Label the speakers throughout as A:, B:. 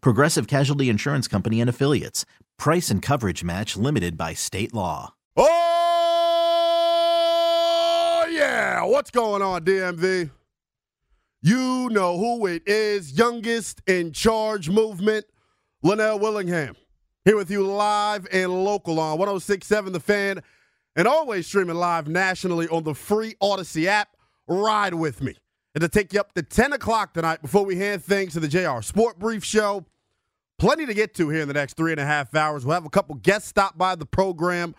A: Progressive Casualty Insurance Company and Affiliates. Price and coverage match limited by state law.
B: Oh, yeah. What's going on, DMV? You know who it is. Youngest in charge movement, Lynnell Willingham. Here with you live and local on 1067 The Fan and always streaming live nationally on the free Audacy app. Ride with me. And to take you up to 10 o'clock tonight before we hand things to the JR Sport Brief Show. Plenty to get to here in the next three and a half hours. We'll have a couple guests stop by the program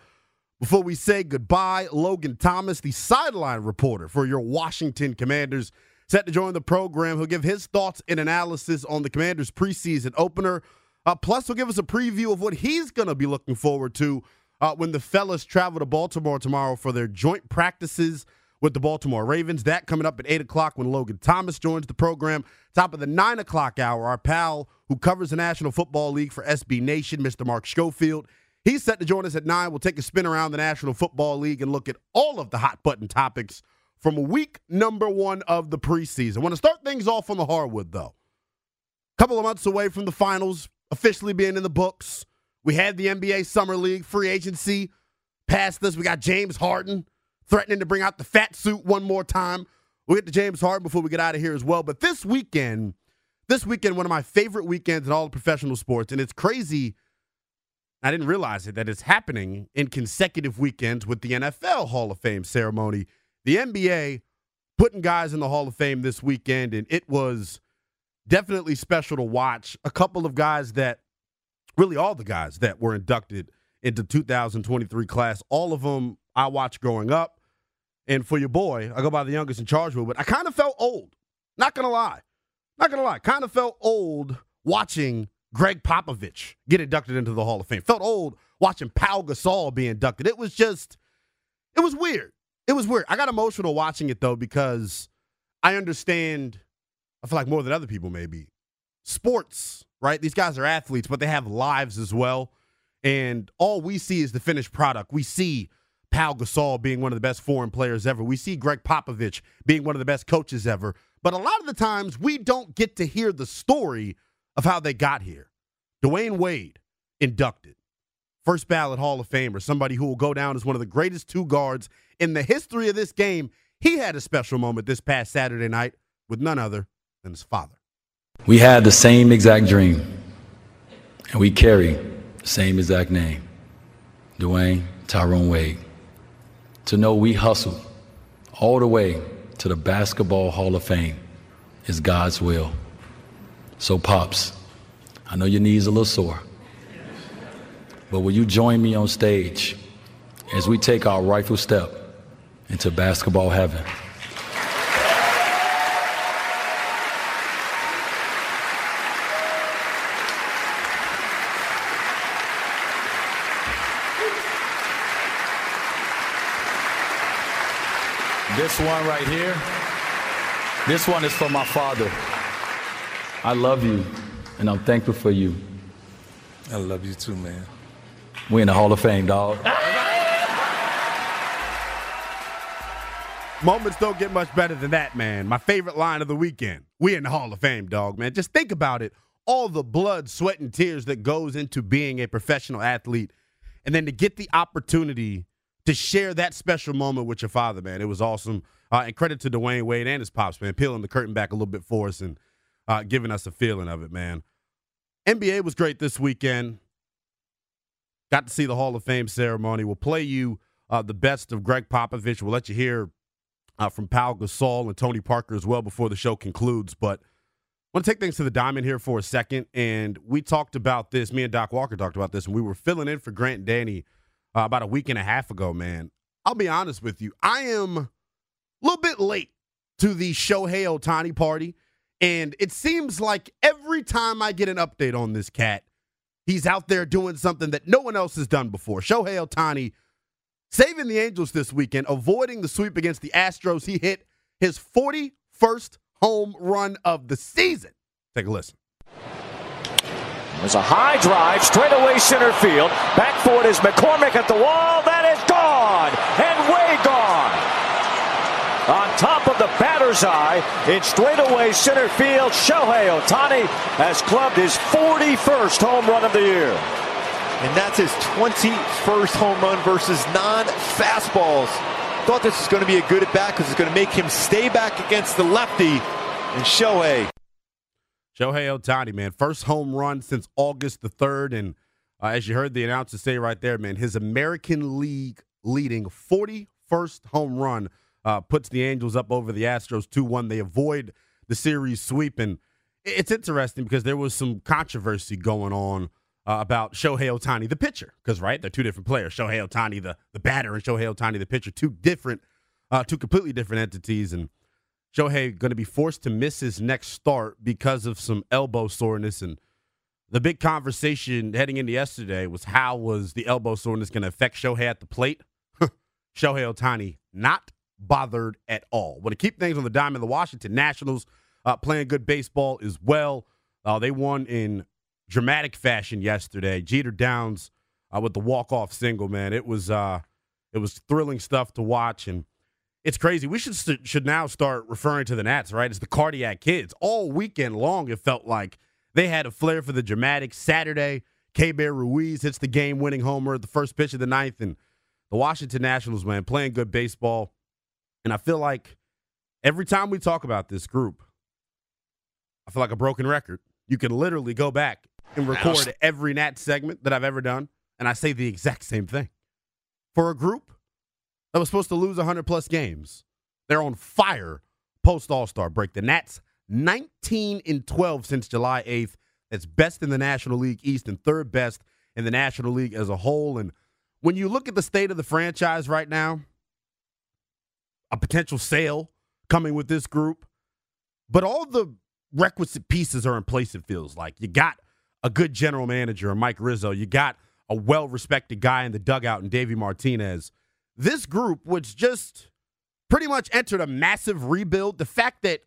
B: before we say goodbye. Logan Thomas, the sideline reporter for your Washington Commanders set to join the program. He'll give his thoughts and analysis on the Commanders' preseason opener. Uh, plus, he'll give us a preview of what he's going to be looking forward to uh, when the fellas travel to Baltimore tomorrow for their joint practices with the Baltimore Ravens. That coming up at 8 o'clock when Logan Thomas joins the program. Top of the 9 o'clock hour, our pal who covers the National Football League for SB Nation, Mr. Mark Schofield. He's set to join us at 9. We'll take a spin around the National Football League and look at all of the hot button topics from week number one of the preseason. I want to start things off on the hardwood, though. A couple of months away from the finals officially being in the books. We had the NBA Summer League free agency past us. We got James Harden threatening to bring out the fat suit one more time. We'll get to James Harden before we get out of here as well. But this weekend, this weekend, one of my favorite weekends in all of professional sports, and it's crazy. I didn't realize it that it's happening in consecutive weekends with the NFL Hall of Fame ceremony the NBA putting guys in the Hall of Fame this weekend, and it was definitely special to watch. A couple of guys that, really all the guys that were inducted into 2023 class, all of them I watched growing up. And for your boy, I go by the youngest in charge rule, but I kind of felt old. Not gonna lie, not gonna lie. Kind of felt old watching Gregg Popovich get inducted into the Hall of Fame. Felt old watching Pau Gasol be inducted. It was just, it was weird. It was weird. I got emotional watching it though because I understand. I feel like more than other people maybe sports. Right? These guys are athletes, but they have lives as well. And all we see is the finished product. We see Pau Gasol being one of the best foreign players ever. We see Gregg Popovich being one of the best coaches ever. But a lot of the times we don't get to hear the story of how they got here. Dwyane Wade inducted. First ballot Hall of Famer, somebody who will go down as one of the greatest two guards in the history of this game, he had a special moment this past Saturday night with none other than his father.
C: We had the same exact dream, and we carry the same exact name Dwyane Tyrone Wade. To know we hustled all the way to the Basketball Hall of Fame is God's will. So, Pops, I know your knees a little sore, but will you join me on stage as we take our rightful step into basketball heaven. This one right here, this one is for my father. I love you, and I'm thankful for you.
D: I love you too, man.
C: We in the Hall of Fame, dog.
B: Moments don't get much better than that, man. My favorite line of the weekend. We in the Hall of Fame, dog, man. Just think about it. All the blood, sweat, and tears that goes into being a professional athlete. And then to get the opportunity to share that special moment with your father, man. It was awesome. Uh, and credit to Dwyane Wade and his pops, man, peeling the curtain back a little bit for us and uh, giving us a feeling of it, man. NBA was great this weekend. got to see the Hall of Fame ceremony. We'll play you uh, the best of Gregg Popovich. We'll let you hear uh, from Pau Gasol and Tony Parker as well before the show concludes. But I want to take things to the diamond here for a second. And we talked about this, me and Doc Walker talked about this, and we were filling in for Grant and Danny uh, about a week and a half ago, man. I'll be honest with you. I am a little bit late to the Shohei Ohtani party. And it seems like every time I get an update on this cat, he's out there doing something that no one else has done before. Shohei Ohtani saving the Angels this weekend, avoiding the sweep against the Astros. He hit his 41st home run of the season. Take a listen.
E: There's a high drive, straight away center field. Back for it is McCormick at the wall. That is gone and way gone. On top of the batter's eye in straightaway center field, Shohei Ohtani has clubbed his 41st home run of the year.
F: And that's his 21st home run versus non fastballs. Thought this was going to be a good at bat because it's going to make him stay back against the lefty. And Shohei
B: Shohei Ohtani, man, first home run since August the 3rd. And uh, as you heard the announcer say right there, man, his American League leading 41st home run uh, puts the Angels up over the Astros 2 1. They avoid the series sweep. And it's interesting because there was some controversy going on uh, about Shohei Ohtani, the pitcher, because, right, they're two different players. Shohei Ohtani, the, the batter, and Shohei Ohtani, the pitcher, two different, uh, two completely different entities. And Shohei going to be forced to miss his next start because of some elbow soreness. And the big conversation heading into yesterday was how was the elbow soreness going to affect Shohei at the plate? Shohei Ohtani not bothered at all. Want to keep things on the diamond, the Washington Nationals uh, playing good baseball as well. Uh, they won in dramatic fashion yesterday. Jeter Downs uh, with the walk off single. Man, it was uh, it was thrilling stuff to watch and it's crazy. We should st- should now start referring to the Nats, right, as the cardiac kids. All weekend long, it felt like they had a flair for the dramatic. Saturday, Keibert Ruiz hits the game-winning homer at the first pitch of the ninth, and the Washington Nationals, man, playing good baseball. And I feel like every time we talk about this group, I feel like a broken record. You can literally go back and record every Nat segment that I've ever done, and I say the exact same thing. For a group that was supposed to lose 100 plus games. They're on fire post All Star break. The Nats 19 in 12 since July 8th. That's best in the National League East and third best in the National League as a whole. And when you look at the state of the franchise right now, a potential sale coming with this group, but all the requisite pieces are in place, it feels like. You got a good general manager, Mike Rizzo. You got a well respected guy in the dugout, and Davey Martinez this group, which just pretty much entered a massive rebuild, the fact that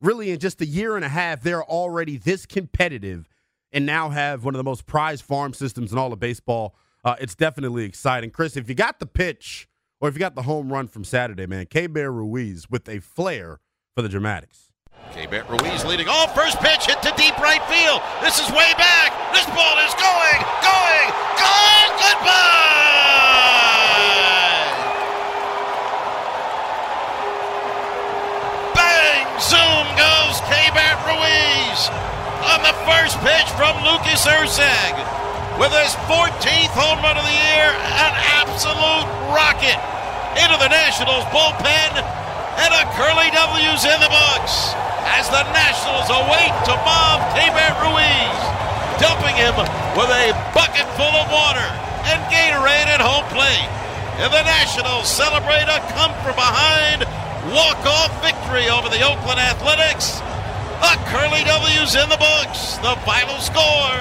B: really in just a year and a half, they're already this competitive and now have one of the most prized farm systems in all of baseball, uh, it's definitely exciting. Chris, if you got the pitch or if you got the home run from Saturday, man, Keibert Ruiz with a flair for the dramatics.
G: Keibert Ruiz leading off. First pitch hit to deep right field. This is way back. This ball is going, going, gone. Goodbye. Goes Keibert Ruiz on the first pitch from Lucas Erceg with his 14th home run of the year, an absolute rocket into the Nationals bullpen, and a curly W's in the books as the Nationals await to mob Keibert Ruiz, dumping him with a bucket full of water and Gatorade at home plate. And the Nationals celebrate a come from behind walk-off victory over the Oakland Athletics. A Curly W's in the books. The final score,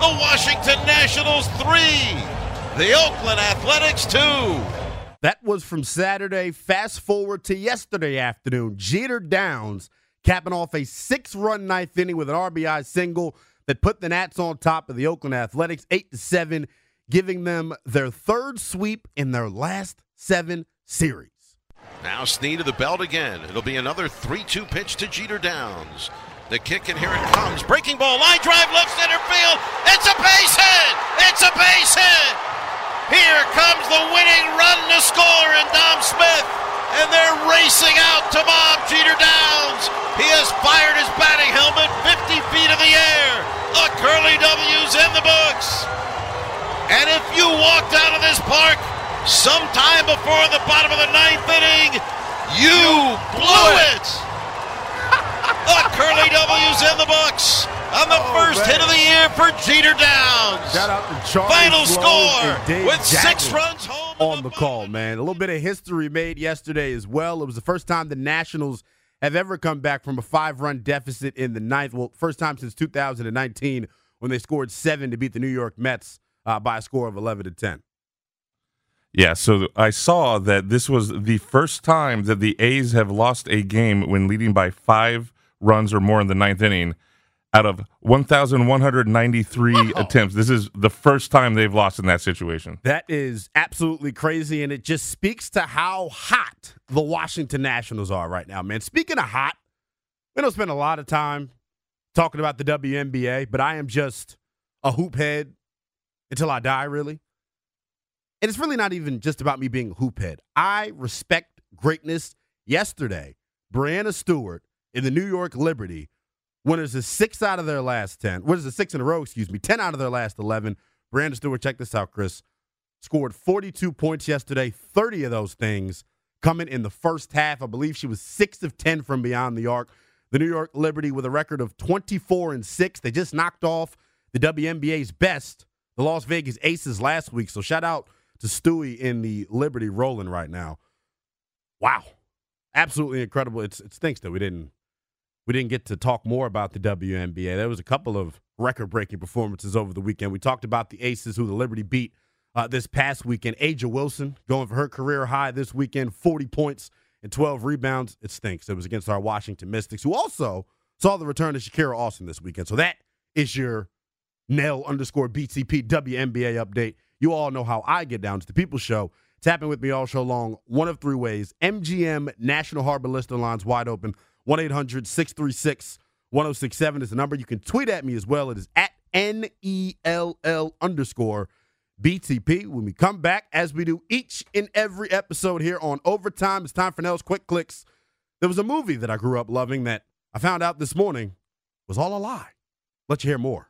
G: the Washington Nationals 3, the Oakland Athletics 2.
B: That was from Saturday. Fast forward to yesterday afternoon. Jeter Downs capping off a six-run ninth inning with an RBI single that put the Nats on top of the Oakland Athletics, eight to seven, giving them their third sweep in their last seven series.
G: Now Snead to the belt again. It'll be another 3-2 pitch to Jeter Downs. The kick, and here it comes. Breaking ball, line drive, left center field. It's a base hit! It's a base hit! Here comes the winning run to score in Dom Smith. And they're racing out to mob Jeter Downs. He has fired his batting helmet 50 feet in the air. A curly W's in the books. And if you walked out of this park sometime before the bottom of the ninth inning, you blew it. the Curly W's in the books on the
B: Oh,
G: first
B: man.
G: hit of the year for Jeter Downs.
B: Shout out to Charlie
G: Final
B: Slowes
G: score with six runs home
B: on the call, man. A little bit of history made yesterday as well. It was the first time the Nationals have ever come back from a five-run deficit in the ninth. Well, first time since 2019 when they scored seven to beat the New York Mets uh, by a score of 11 to 10.
D: Yeah, so I saw that this was the first time that the A's have lost a game when leading by five runs or more in the ninth inning out of 1,193 attempts. This is the first time they've lost in that situation.
B: That is absolutely crazy, and it just speaks to how hot the Washington Nationals are right now, man. Speaking of hot, we don't spend a lot of time talking about the WNBA, but I am just a hoop head until I die, really. And it's really not even just about me being a hoop head. I respect greatness. Yesterday, Breanna Stewart in the New York Liberty winners a six out of their last 10. What is it, six in a row, excuse me, 10 out of their last 11. Breanna Stewart, check this out, Chris. Scored 42 points yesterday, 30 of those things coming in the first half. I believe she was 6 of 10 from beyond the arc. The New York Liberty with a record of 24 and 6. They just knocked off the WNBA's best, the Las Vegas Aces last week. So shout out to Stewie in the Liberty rolling right now. Wow. Absolutely incredible. It's it stinks that we didn't we didn't get to talk more about the WNBA. There was a couple of record-breaking performances over the weekend. We talked about the Aces, who the Liberty beat uh, this past weekend. A'ja Wilson going for her career high this weekend, 40 points and 12 rebounds. It stinks. It was against our Washington Mystics, who also saw the return of Shakira Austin this weekend. So that is your Nell underscore BTP WNBA update. You all know how I get down to the People Show. Tapping with me all show long, one of three ways. MGM National Harbor Lister lines wide open. 1 800 636 1067 is the number. You can tweet at me as well. It is at N E L L underscore BTP. When we come back, as we do each and every episode here on Overtime, it's time for Nell's Quick Clicks. There was a movie that I grew up loving that I found out this morning was all a lie. Let you hear more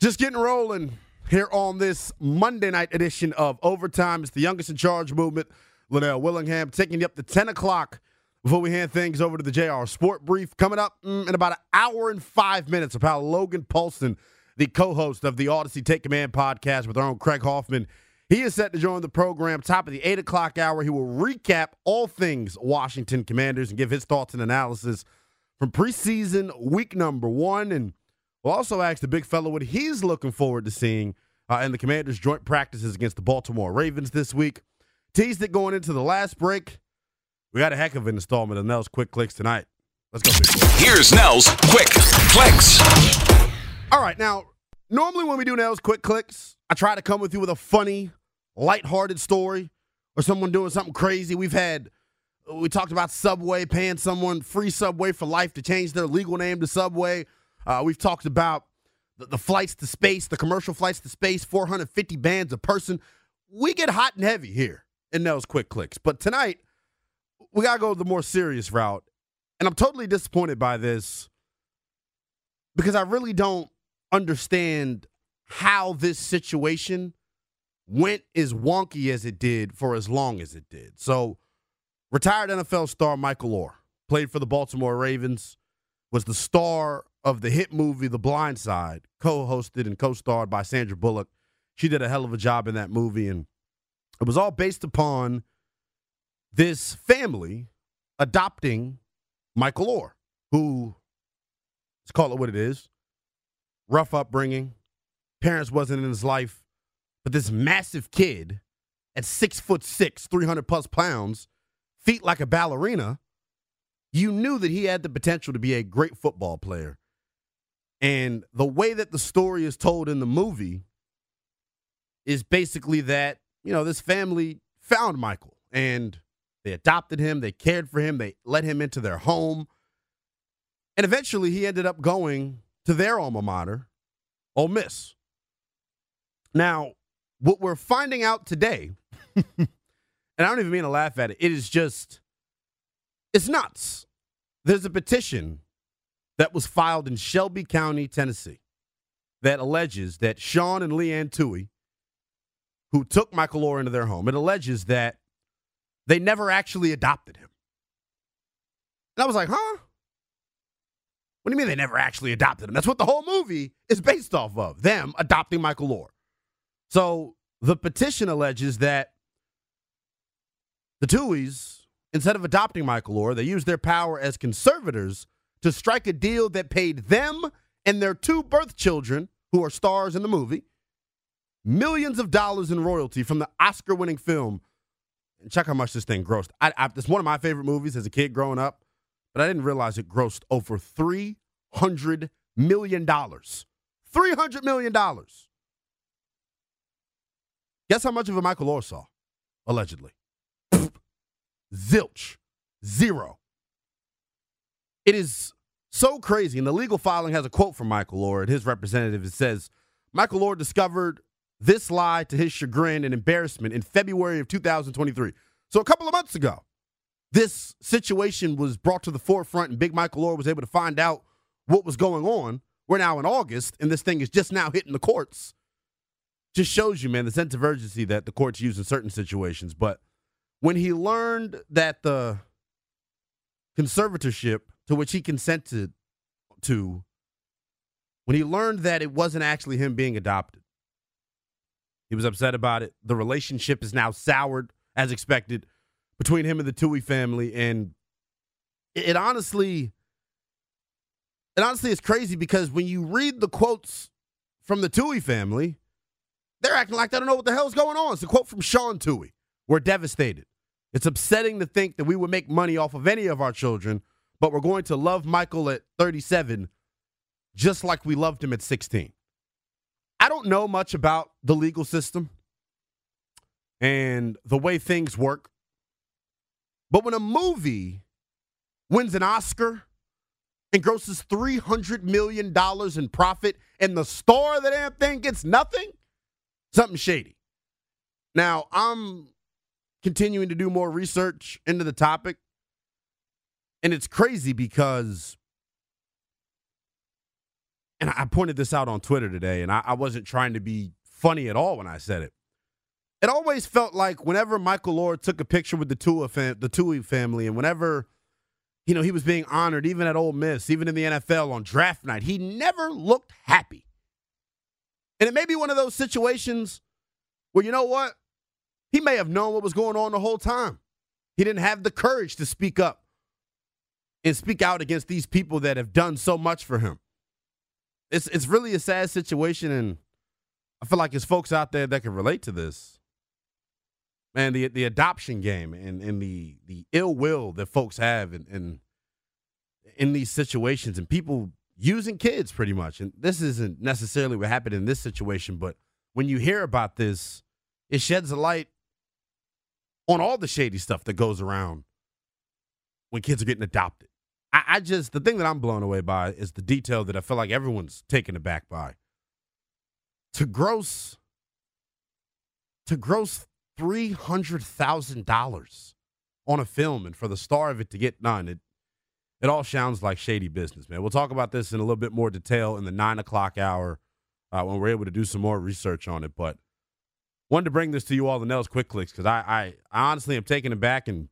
B: Just getting rolling here on this Monday night edition of Overtime. It's the youngest in charge movement. Lynnell Willingham taking you up to 10 o'clock before we hand things over to the JR Sport Brief. Coming up mm, in about an hour and five minutes, of how Logan Paulson, the co host of the Audacy Take Command podcast with our own Craig Hoffman, he is set to join the program top of the 8 o'clock hour. He will recap all things Washington Commanders and give his thoughts and analysis from preseason week number one. And we'll also ask the big fellow what he's looking forward to seeing uh, in the Commanders' joint practices against the Baltimore Ravens this week. Teased it going into the last break. We got a heck of an installment of Nell's Quick Clicks tonight. Let's go. Big.
H: Here's Nell's Quick Clicks.
B: All right, now, normally when we do Nell's Quick Clicks, I try to come with you with a funny, lighthearted story or someone doing something crazy. We've had, we talked about Subway paying someone free Subway for life to change their legal name to Subway. Uh, we've talked about the, the flights to space, the commercial flights to space, 450 bands a person. We get hot and heavy here in Nell's quick clicks. But tonight, we got to go the more serious route. And I'm totally disappointed by this because I really don't understand how this situation went as wonky as it did for as long as it did. So, retired NFL star Michael Oher played for the Baltimore Ravens, was the star of the hit movie The Blind Side, co hosted and co starred by Sandra Bullock. She did a hell of a job in that movie, and it was all based upon this family adopting Michael Oher, who, let's call it what it is, rough upbringing, parents wasn't in his life, but this massive kid at six foot six, 300 plus pounds, feet like a ballerina, you knew that he had the potential to be a great football player. And the way that the story is told in the movie is basically that, you know, this family found Michael and they adopted him, they cared for him, they let him into their home. And eventually he ended up going to their alma mater, Ole Miss. Now, what we're finding out today, and I don't even mean to laugh at it, it is just, it's nuts. There's a petition that was filed in Shelby County, Tennessee, that alleges that Sean and Leanne Tuohy, who took Michael Oher into their home, it alleges that they never actually adopted him. And I was like, huh? What do you mean they never actually adopted him? That's what the whole movie is based off of them adopting Michael Oher. So the petition alleges that the Tuohys, instead of adopting Michael Oher, they used their power as conservators to strike a deal that paid them and their two birth children, who are stars in the movie, millions of dollars in royalty from the Oscar winning film. And check how much this thing grossed. I, I, it's one of my favorite movies as a kid growing up, but I didn't realize it grossed over $300 million. $300 million. Guess how much of a Michael Oher saw, allegedly? Zilch. Zero. It is so crazy. And the legal filing has a quote from Michael Lord, his representative. It says, Michael Lord discovered this lie to his chagrin and embarrassment in February of 2023. So a couple of months ago, this situation was brought to the forefront and Big Michael Lord was able to find out what was going on. We're now in August and this thing is just now hitting the courts. Just shows you, man, the sense of urgency that the courts use in certain situations. But when he learned that the conservatorship to which he consented to, when he learned that it wasn't actually him being adopted, he was upset about it. The relationship is now soured, as expected, between him and the Tuohy family. And it, it honestly, it honestly is crazy because when you read the quotes from the Tuohy family, they're acting like they don't know what the hell's going on. It's a quote from Sean Tuohy. We're devastated. It's upsetting to think that we would make money off of any of our children, but we're going to love Michael at 37 just like we loved him at 16. I don't know much about the legal system and the way things work. But when a movie wins an Oscar and grosses $300 million in profit and the star of the damn thing gets nothing, something shady. Now, I'm continuing to do more research into the topic. And it's crazy because, and I pointed this out on Twitter today, and I, I wasn't trying to be funny at all when I said it. It always felt like whenever Michael Oher took a picture with the Tua fam- the Tuohy family, and whenever you know he was being honored, even at Ole Miss, even in the NFL on draft night, he never looked happy. And it may be one of those situations where you know what, he may have known what was going on the whole time. He didn't have the courage to speak up and speak out against these people that have done so much for him. It's it's really a sad situation, and I feel like there's folks out there that can relate to this man, the the adoption game and, and the the ill will that folks have in, in in these situations and people using kids pretty much. And this isn't necessarily what happened in this situation, but when you hear about this, it sheds a light on all the shady stuff that goes around when kids are getting adopted. I, I just the thing that I'm blown away by is the detail that I feel like everyone's taken aback by. To gross to gross three hundred thousand dollars on a film, and for the star of it to get none, it it all sounds like shady business, man. We'll talk about this in a little bit more detail in the nine o'clock hour uh, when we're able to do some more research on it. But wanted to bring this to you all the Nell's Quick Clicks because I, I I honestly am taken aback, and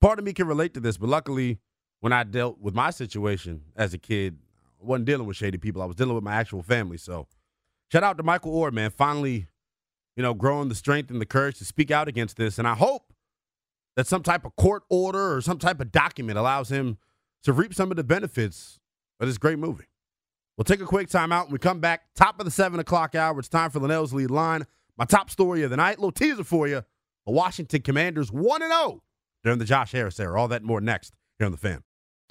B: part of me can relate to this, but luckily when I dealt with my situation as a kid, I wasn't dealing with shady people. I was dealing with my actual family. So shout out to Michael Oher, man. Finally, you know, growing the strength and the courage to speak out against this. And I hope that some type of court order or some type of document allows him to reap some of the benefits of this great movie. We'll take a quick time out. When we come back, top of the 7 o'clock hour, it's time for Lynnell's lead line. My top story of the night, little teaser for you. The Washington Commanders 1 0 during the Josh Harris era. All that and more next here on The Fan.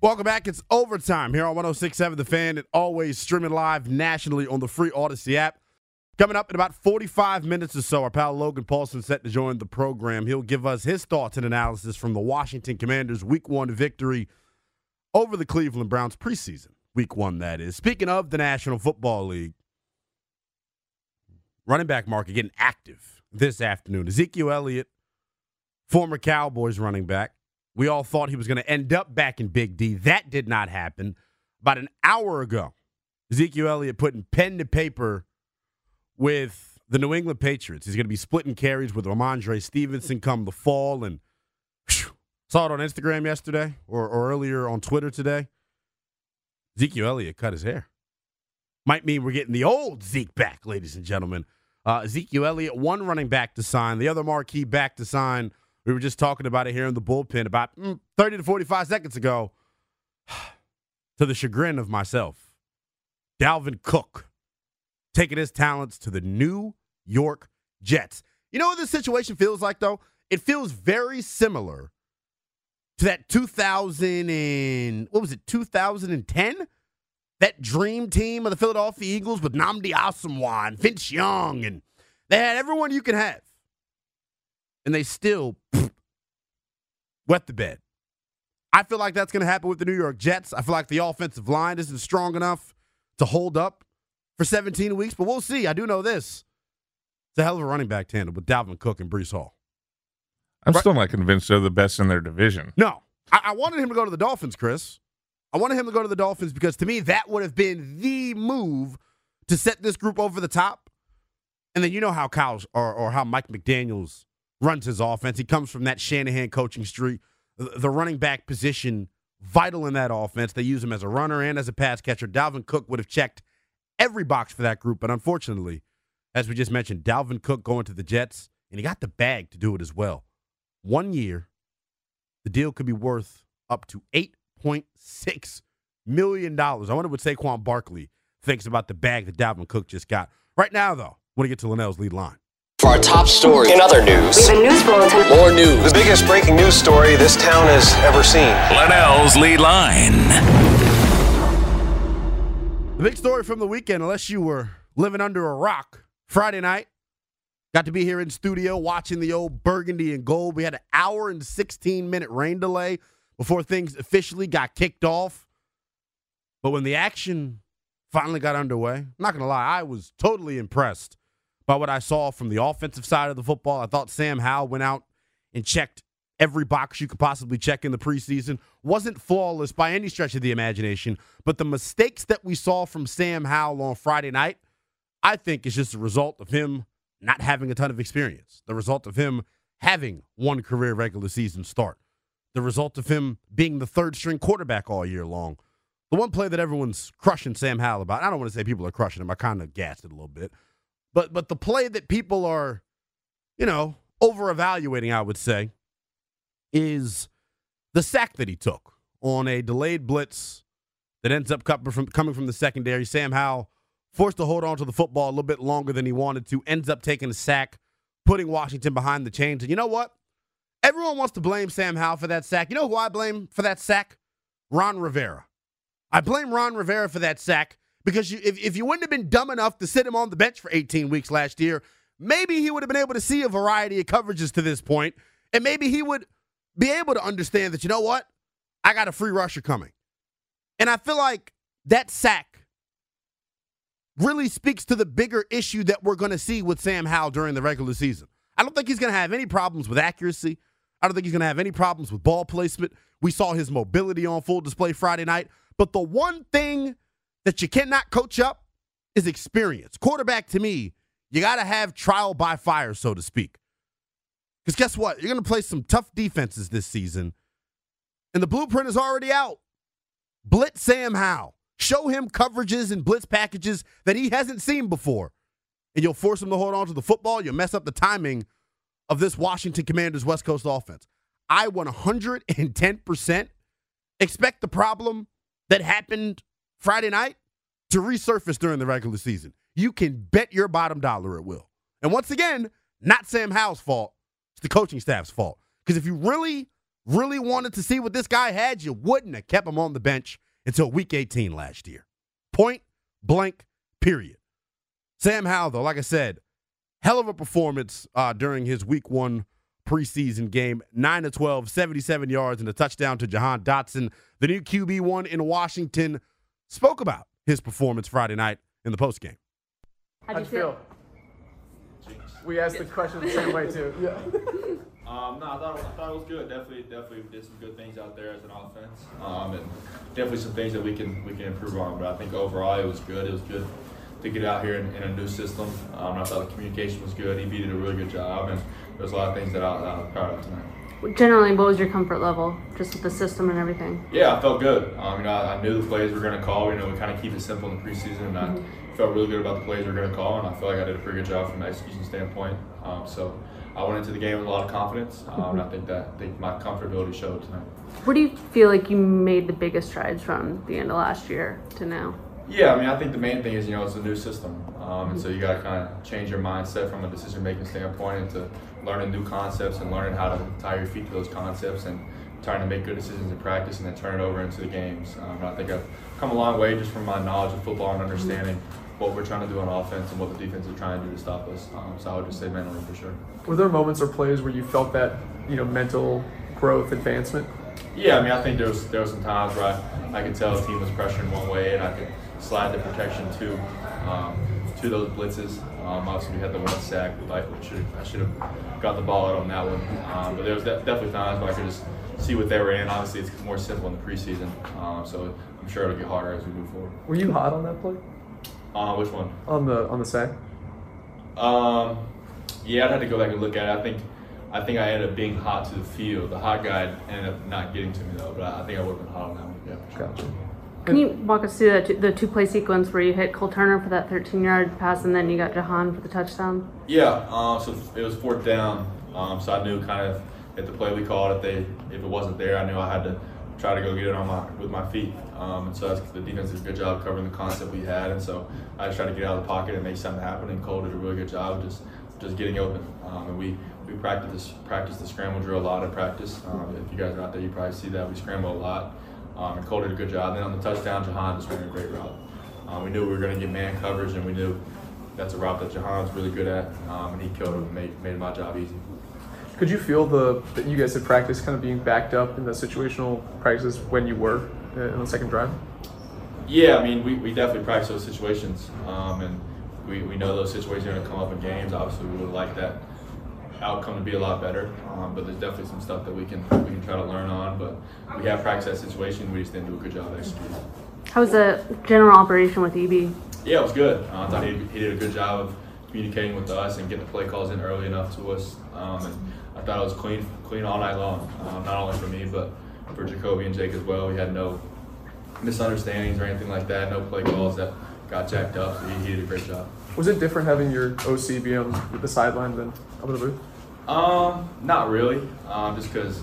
B: Welcome back. It's overtime here on 1067 The Fan and always streaming live nationally on the free Audacy app. Coming up in about 45 minutes or so, our pal Logan Paulson set to join the program. He'll give us his thoughts and analysis from the Washington Commanders' Week 1 victory over the Cleveland Browns preseason. Week 1, that is. Speaking of the National Football League, running back market getting active this afternoon. Ezekiel Elliott, former Cowboys running back, we all thought he was going to end up back in Big D. That did not happen. About an hour ago, Ezekiel Elliott putting pen to paper with the New England Patriots. He's going to be splitting carries with Rhamondre Stevenson come the fall. And whew, saw it on Instagram yesterday or, or earlier on Twitter today. Ezekiel Elliott cut his hair. Might mean we're getting the old Zeke back, ladies and gentlemen. Uh, Ezekiel Elliott, one running back to sign, the other marquee back to sign we were just talking about it here in the bullpen about mm, 30 to 45 seconds ago. to the chagrin of myself, Dalvin Cook taking his talents to the New York Jets. You know what this situation feels like, though? It feels very similar to that 2000 and what was it, 2010? That dream team of the Philadelphia Eagles with Nnamdi Asomugha and Vince Young, and they had everyone you can have and they still wet the bed. I feel like that's going to happen with the New York Jets. I feel like the offensive line isn't strong enough to hold up for 17 weeks, but we'll see. I do know this. It's a hell of a running back tandem with Dalvin Cook and Breece Hall.
D: I'm right? still not convinced they're the best in their division.
B: No. I-, I wanted him to go to the Dolphins, Chris. I wanted him to go to the Dolphins because to me, that would have been the move to set this group over the top. And then you know how Kyle or, or how Mike McDaniels runs his offense. He comes from that Shanahan coaching street. The running back position, vital in that offense. They use him as a runner and as a pass catcher. Dalvin Cook would have checked every box for that group, but unfortunately, as we just mentioned, Dalvin Cook going to the Jets, and he got the bag to do it as well. One year, the deal could be worth up to $8.6 million. I wonder what Saquon Barkley thinks about the bag that Dalvin Cook just got. Right now, though, I want to get to Lynnell's lead line.
I: For our top story in other news,
J: we have a news bulletin.
I: More news. The biggest breaking news story this town has ever seen.
H: Lynnell's lead line.
B: The big story from the weekend, unless you were living under a rock, Friday night, got to be here in studio watching the old burgundy and gold. We had an hour and 16 minute rain delay before things officially got kicked off. But when the action finally got underway, I'm not going to lie, I was totally impressed by what I saw from the offensive side of the football. I thought Sam Howell went out and checked every box you could possibly check in the preseason. Wasn't flawless by any stretch of the imagination, but the mistakes that we saw from Sam Howell on Friday night, I think is just a result of him not having a ton of experience, the result of him having one career regular season start, the result of him being the third string quarterback all year long. The one play that everyone's crushing Sam Howell about, I don't want to say people are crushing him, I kind of gassed it a little bit. But but the play that people are, you know, over evaluating, I would say, is the sack that he took on a delayed blitz that ends up coming from, coming from the secondary. Sam Howell forced to hold on to the football a little bit longer than he wanted to, ends up taking a sack, putting Washington behind the chains. And you know what? Everyone wants to blame Sam Howell for that sack. You know who I blame for that sack? Ron Rivera. I blame Ron Rivera for that sack because you, if, if you wouldn't have been dumb enough to sit him on the bench for 18 weeks last year, maybe he would have been able to see a variety of coverages to this point, and maybe he would be able to understand that, you know what? I got a free rusher coming. And I feel like that sack really speaks to the bigger issue that we're going to see with Sam Howell during the regular season. I don't think he's going to have any problems with accuracy. I don't think he's going to have any problems with ball placement. We saw his mobility on full display Friday night. But the one thing that you cannot coach up is experience. Quarterback, to me, you got to have trial by fire, so to speak. Because guess what? You're going to play some tough defenses this season, and the blueprint is already out. Blitz Sam Howell. Show him coverages and blitz packages that he hasn't seen before. And you'll force him to hold on to the football. You'll mess up the timing of this Washington Commanders West Coast offense. I 110% expect the problem that happened Friday night to resurface during the regular season. You can bet your bottom dollar it will. And once again, not Sam Howell's fault. It's the coaching staff's fault. Because if you really, really wanted to see what this guy had, you wouldn't have kept him on the bench until week 18 last year. Point blank, period. Sam Howell, though, like I said, hell of a performance uh, during his week one preseason game 9 to 12, 77 yards, and a touchdown to Jahan Dotson. The new QB1 in Washington spoke about his performance Friday night in the postgame.
J: How'd you feel? We asked the question the same way, too. Yeah.
K: Um, no, I thought, I thought it was good. Definitely, definitely did some good things out there as an offense, um, and definitely some things that we can we can improve on. But I think overall it was good. It was good to get out here in, in a new system. Um, I thought the communication was good. He did a really good job, and there's a lot of things that I, I was proud of tonight.
J: Generally, what was your comfort level, just with the system and everything?
K: Yeah, I felt good. Um, you know, I, I knew the plays we were going to call. You know, we kind of keep it simple in the preseason, and I
J: Mm-hmm.
K: felt really good about the plays we were going to call, and I feel like I did a pretty good job from an execution standpoint. Um, so I went into the game with a lot of confidence, um, and I think that I think my comfortability showed tonight.
J: Where do you feel like you made the biggest strides from the end of last year to now?
K: Yeah, I mean, I think the main thing is you know it's a new system, um, and so you got to kind of change your mindset from a decision making standpoint into learning new concepts and learning how to tie your feet to those concepts and trying to make good decisions in practice and then turn it over into the games. Um, I think I've come a long way just from my knowledge of football and understanding what we're trying to do on offense and what the defense is trying to do to stop us. Um, so I would just say mentally for sure.
L: Were there moments or plays where you felt that you know mental growth advancement?
K: Yeah, I mean, I think there was there were some times where I, I could tell the team was pressuring one way, and I could slide the protection too. um, to those blitzes. Um, obviously, we had the one sack. Like, should I should have got the ball out on that one. Um, but there was de- definitely times where I could just see what they were in. Obviously, it's more simple in the preseason, um, so I'm sure it'll get harder as we move forward.
L: Were you hot on that play?
K: Uh, which one?
L: On the on the sack?
K: Um, yeah, I'd have to go back and look at it. I think, I think I ended up being hot to the field. The hot guy ended up not getting to me though, but I, I think I would have been hot on that one. Yeah, sure.
J: Can you walk us through two, the two play sequence where you hit Cole Turner for that 13 yard pass and then you got Jahan for the touchdown?
K: Yeah, um, so it was fourth down, um, so I knew kind of at the play we called, if they if it wasn't there, I knew I had to try to go get it on my with my feet. Um, and so the defense did a good job covering the concept we had, and so I just tried to get out of the pocket and make something happen. And Cole did a really good job just just getting open. Um, and we we practiced this practiced the scramble drill a lot in practice. Um, if you guys are out there, you probably see that we scramble a lot. Um, and Cole did a good job. then on the touchdown, Jahan just ran a great route. Um, we knew we were going to get man coverage, and we knew that's a route that Jahan's really good at, um, and he killed him and made, made my job easy.
L: Could you feel the that you guys had practiced kind of being backed up in the situational practices when you were uh, in the second drive?
K: Yeah, I mean, we, we definitely practice those situations, um, and we, we know those situations are going to come up in games. Obviously, we would like that outcome to be a lot better, um, but there's definitely some stuff that we can we can try to learn on. But we have practiced that situation. We just didn't do a good job executing.
J: How was the general operation with E EB?
K: Yeah, it was good. Uh, I thought he, he did a good job of communicating with us and getting the play calls in early enough to us. Um, and I thought it was clean, clean all night long. Um, not only for me, but for Jacoby and Jake as well. We had no misunderstandings or anything like that. No play calls that got jacked up. So he, he did a great job.
L: Was it different having your OC be on the sideline than up in the booth?
K: Um, not really. Um, just because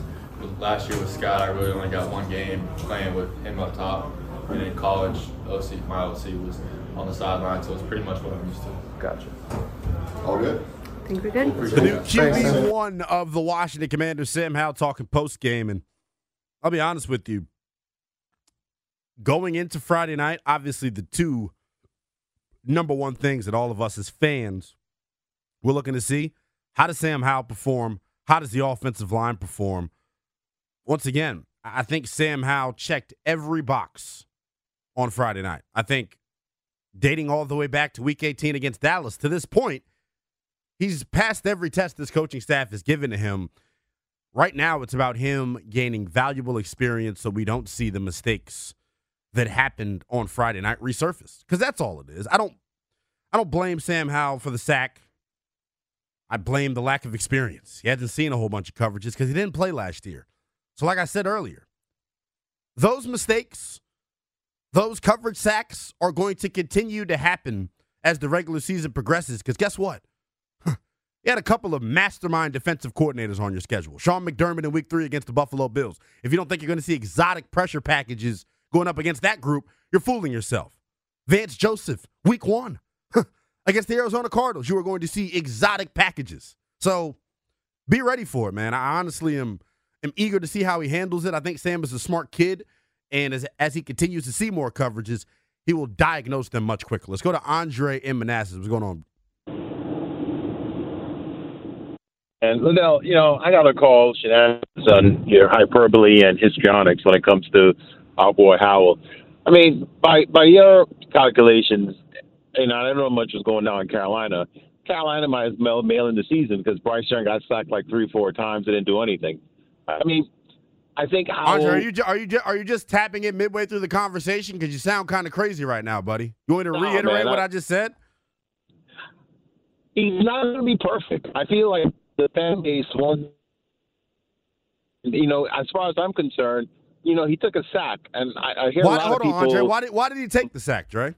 K: last year with Scott, I really only got one game playing with him up top, and in college, OC, my OC was on the sideline, so it's pretty much what I'm used to.
L: Gotcha.
B: All good.
J: I think we're good.
B: The new QB one of the Washington Commanders, Sam Howell, talking post game, and I'll be honest with you. Going into Friday night, obviously the two number one things that all of us as fans we're looking to see: how does Sam Howell perform? How does the offensive line perform? Once again, I think Sam Howell checked every box on Friday night. I think dating all the way back to Week 18 against Dallas to this point he's passed every test this coaching staff has given to him. Right now, it's about him gaining valuable experience so we don't see the mistakes that happened on Friday night resurface. Because that's all it is. I don't I don't blame Sam Howell for the sack. I blame the lack of experience. He hasn't seen a whole bunch of coverages because he didn't play last year. So, like I said earlier, those mistakes, those coverage sacks are going to continue to happen as the regular season progresses. Because guess what? You had a couple of mastermind defensive coordinators on your schedule. Sean McDermott in week three against the Buffalo Bills. If you don't think you're going to see exotic pressure packages going up against that group, you're fooling yourself. Vance Joseph, week one against the Arizona Cardinals, you are going to see exotic packages. So be ready for it, man. I honestly am, am eager to see how he handles it. I think Sam is a smart kid. And as, as he continues to see more coverages, he will diagnose them much quicker. Let's go to Andre in Manassas. What's going on?
M: And Liddell, you know, I got to call shenanigans on your hyperbole and histrionics when it comes to our boy Howell. I mean, by by your calculations, know, I don't know much was going on in Carolina. Carolina might as well mail in the season because Bryce Young got sacked like three, four times and didn't do anything. I mean, I think.
B: Andre, are you ju- are you ju- are you just tapping it midway through the conversation because you sound kind of crazy right now, buddy? You want to
M: No,
B: reiterate
M: man,
B: what
M: I-
B: I just said?
M: he's not going to be perfect. I feel like the fan base wants, you know, as far as I'm concerned, you know, he took a sack, and I, I hear
B: Why,
M: a lot
B: hold
M: of
B: on. Andre. Why did why did he take the sack, Dre?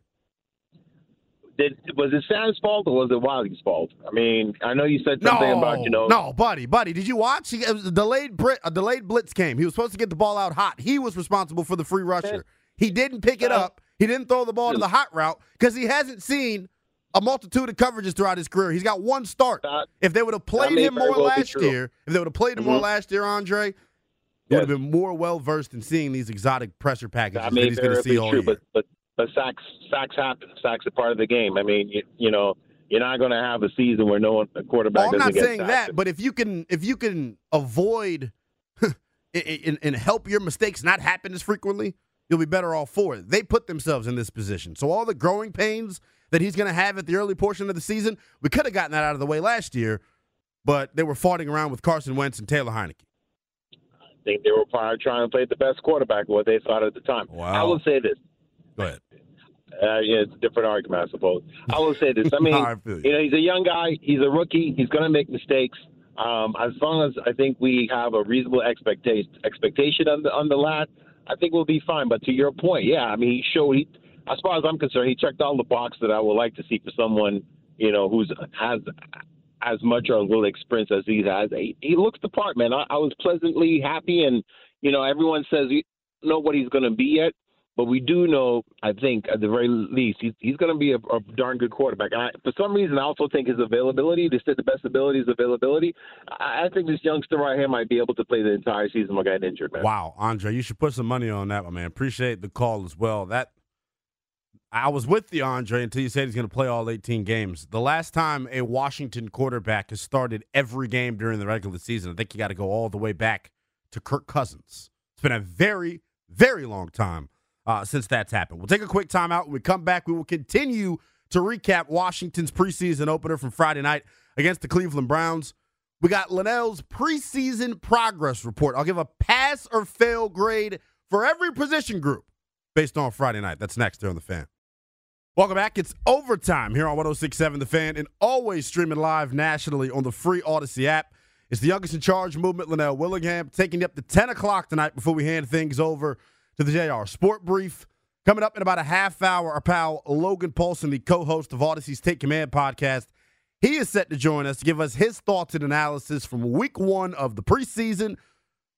M: Did, was it Sam's fault or was it Wylie's fault? I mean, I know you said something
B: no,
M: about you know.
B: no, buddy, buddy. Did you watch? He, a delayed Brit, a delayed blitz came. He was supposed to get the ball out hot. He was responsible for the free rusher. He didn't pick it up. He didn't throw the ball to the hot route because he hasn't seen a multitude of coverages throughout his career. He's got one start. if they would have played him more
M: well
B: last year, if they would have played him more
M: Mhm.
B: last year, Andre, he would have been more well versed in seeing these exotic pressure packages
M: I
B: that he's going to see all
M: true,
B: year.
M: but but but sacks sacks happen. Sacks are part of the game. I mean, you, you know, you're not going to have a season where no one a quarterback
B: Oh, I'm not saying that, but if you can, if you can avoid and, and help your mistakes not happen as frequently, you'll be better off for it. They put themselves in this position, so all the growing pains that he's going to have at the early portion of the season, we could have gotten that out of the way last year, but they were farting around with Carson Wentz and Taylor Heinicke.
M: I think they were probably trying to play the best quarterback, what they thought at the time. I will say this.
B: Go ahead.
M: Uh, yeah, it's a different argument, I suppose. I will say this. I mean,
B: I you.
M: you know, he's a young guy. He's a rookie. He's going to make mistakes. Um, as long as I think we have a reasonable expectation expectation on the on the lad, I think we'll be fine. But to your point, yeah, I mean, he showed. He, as far as I'm concerned, he checked all the boxes that I would like to see for someone, you know, who's has as much or a little experience as he has. He, he looks the part, man. I, I was pleasantly happy, and you know, everyone says you know what he's going to be yet, but we do know. I think at the very least, he's he's going to be a, a darn good quarterback. And I, for some reason, I also think his availability. They said the best ability is availability. I, I think this youngster right here might be able to play the entire season without getting injured, man.
B: Wow, Andre, you should put some money on that, my man. Appreciate the call as well. That I was with the Andre until you said he's going to play all 18 games. The last time a Washington quarterback has started every game during the regular season, I think you got to go all the way back to Kirk Cousins. It's been a very, very long time uh, since that's happened. We'll take a quick timeout. When we come back, we will continue to recap Washington's preseason opener from Friday night against the Cleveland Browns. We got Lynnell's preseason progress report. I'll give a pass or fail grade for every position group based on Friday night. That's next here on the fan. Welcome back. It's overtime here on 1067 The Fan and always streaming live nationally on the free Audacy app. It's the youngest in charge movement, Lynnell Willingham, taking you up to 10 o'clock tonight before we hand things over to the JR Sport Brief. Coming up in about a half hour, our pal Logan Paulsen, the co host of Audacy's Take Command podcast, he is set to join us to give us his thoughts and analysis from week one of the preseason.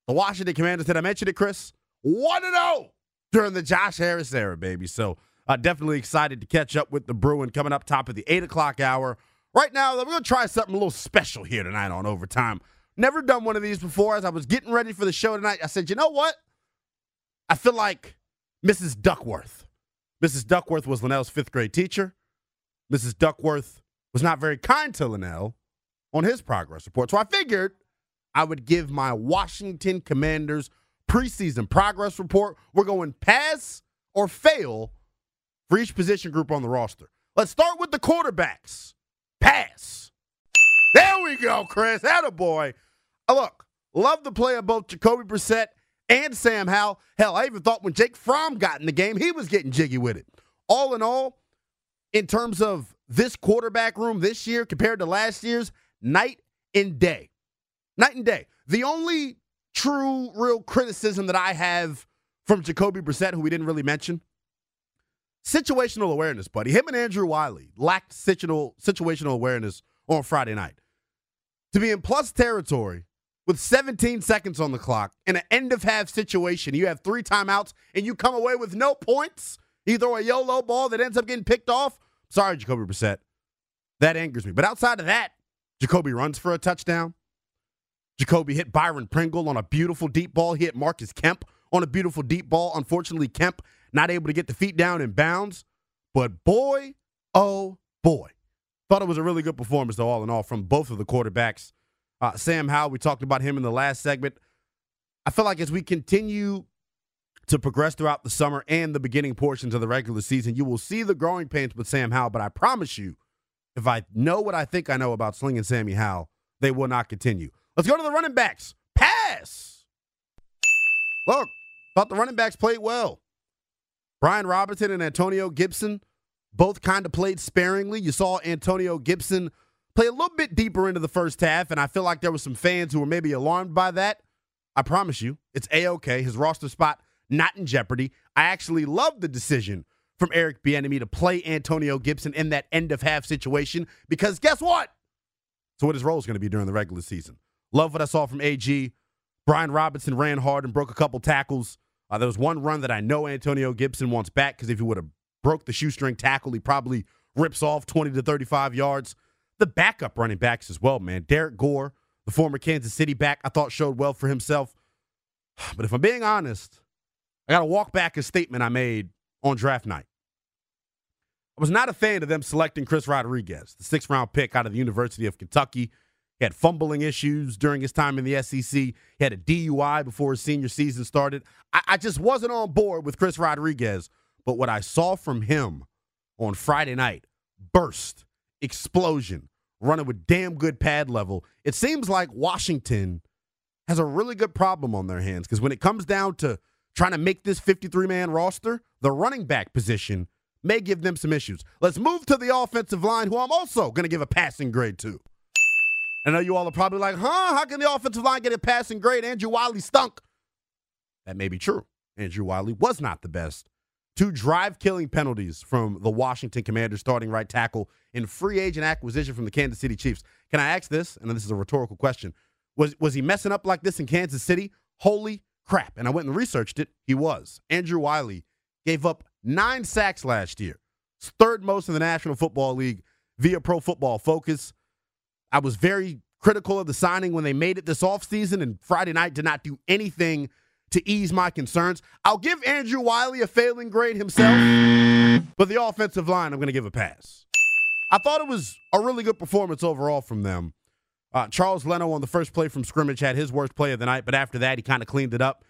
B: The Washington Commanders, did I mention it, Chris? 1 0 during the Josh Harris era, baby. So, uh, definitely excited to catch up with the Bruin coming up top of the 8 o'clock hour. Right now, we're going to try something a little special here tonight on Overtime. Never done one of these before. As I was getting ready for the show tonight, I said, you know what? I feel like Mrs. Duckworth. Mrs. Duckworth was Lynnell's fifth grade teacher. Mrs. Duckworth was not very kind to Linnell on his progress report. So I figured I would give my Washington Commanders preseason progress report. We're going pass or fail for each position group on the roster. Let's start with the quarterbacks. Pass. There we go, Chris. boy. Oh, uh, look, love the play of both Jacoby Brissett and Sam Howell. Hell, I even thought when Jake Fromm got in the game, he was getting jiggy with it. All in all, in terms of this quarterback room this year compared to last year's, night and day. Night and day. The only true, real criticism that I have from Jacoby Brissett, who we didn't really mention, situational awareness, buddy. Him and Andrew Wylie lacked situational situational awareness on Friday night. To be in plus territory with 17 seconds on the clock in an end of half situation, you have three timeouts and you come away with no points. Throw a YOLO ball that ends up getting picked off. Sorry, Jacoby Brissett. That angers me. But outside of that, Jacoby runs for a touchdown. Jacoby hit Byron Pringle on a beautiful deep ball. He hit Marcus Kemp on a beautiful deep ball. Unfortunately, Kemp not able to get the feet down in bounds. But boy, oh boy. Thought it was a really good performance, though, all in all, from both of the quarterbacks. Uh, Sam Howell, we talked about him in the last segment. I feel like as we continue to progress throughout the summer and the beginning portions of the regular season, you will see the growing pains with Sam Howell. But I promise you, if I know what I think I know about slinging Sammy Howell, they will not continue. Let's go to the running backs. Pass. Look, thought the running backs played well. Brian Robinson and Antonio Gibson both kind of played sparingly. You saw Antonio Gibson play a little bit deeper into the first half, and I feel like there were some fans who were maybe alarmed by that. I promise you, it's A OK. His roster spot not in jeopardy. I actually love the decision from Eric Bieniemy to play Antonio Gibson in that end of half situation because guess what? So what his role is going to be during the regular season. Love what I saw from AG. Brian Robinson ran hard and broke a couple tackles. Uh, there was one run that I know Antonio Gibson wants back because if he would have broke the shoestring tackle, he probably rips off 20 to 35 yards. The backup running backs as well, man. Derrick Gore, the former Kansas City back, I thought showed well for himself. But if I'm being honest, I got to walk back a statement I made on draft night. I was not a fan of them selecting Chris Rodriguez, the sixth round pick out of the University of Kentucky. He had fumbling issues during his time in the SEC. He had a DUI before his senior season started. I, I just wasn't on board with Chris Rodriguez. But what I saw from him on Friday night burst, explosion, running with damn good pad level. It seems like Washington has a really good problem on their hands because when it comes down to trying to make this 53 man roster, the running back position may give them some issues. Let's move to the offensive line, who I'm also going to give a passing grade to. I know you all are probably like, huh? How can the offensive line get a passing grade? Andrew Wylie stunk. That may be true. Andrew Wylie was not the best. Two drive killing penalties from the Washington Commanders starting right tackle in free agent acquisition from the Kansas City Chiefs. Can I ask this? And this is a rhetorical question. Was, was he messing up like this in Kansas City? Holy crap. And I went and researched it. He was. Andrew Wylie gave up nine sacks last year, third most in the National Football League via Pro Football Focus. I was very critical of the signing when they made it this offseason, and Friday night did not do anything to ease my concerns. I'll give Andrew Wylie a failing grade himself, but the offensive line, I'm going to give a pass. I thought it was a really good performance overall from them. Uh, Charles Leno on the first play from scrimmage had his worst play of the night, but after that, he kind of cleaned it up.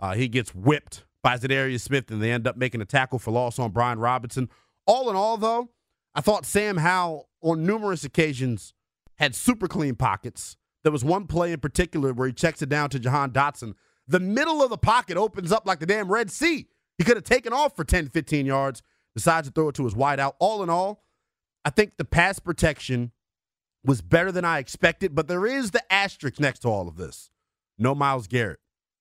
B: Uh, he gets whipped by Za'Darius Smith, and they end up making a tackle for loss on Brian Robinson. All in all, though, I thought Sam Howell on numerous occasions had super clean pockets. There was one play in particular where he checks it down to Jahan Dotson. The middle of the pocket opens up like the damn Red Sea. He could have taken off for 10, 15 yards. decides to throw it to his wide out. All in all, I think the pass protection was better than I expected, but there is the asterisk next to all of this. No Myles Garrett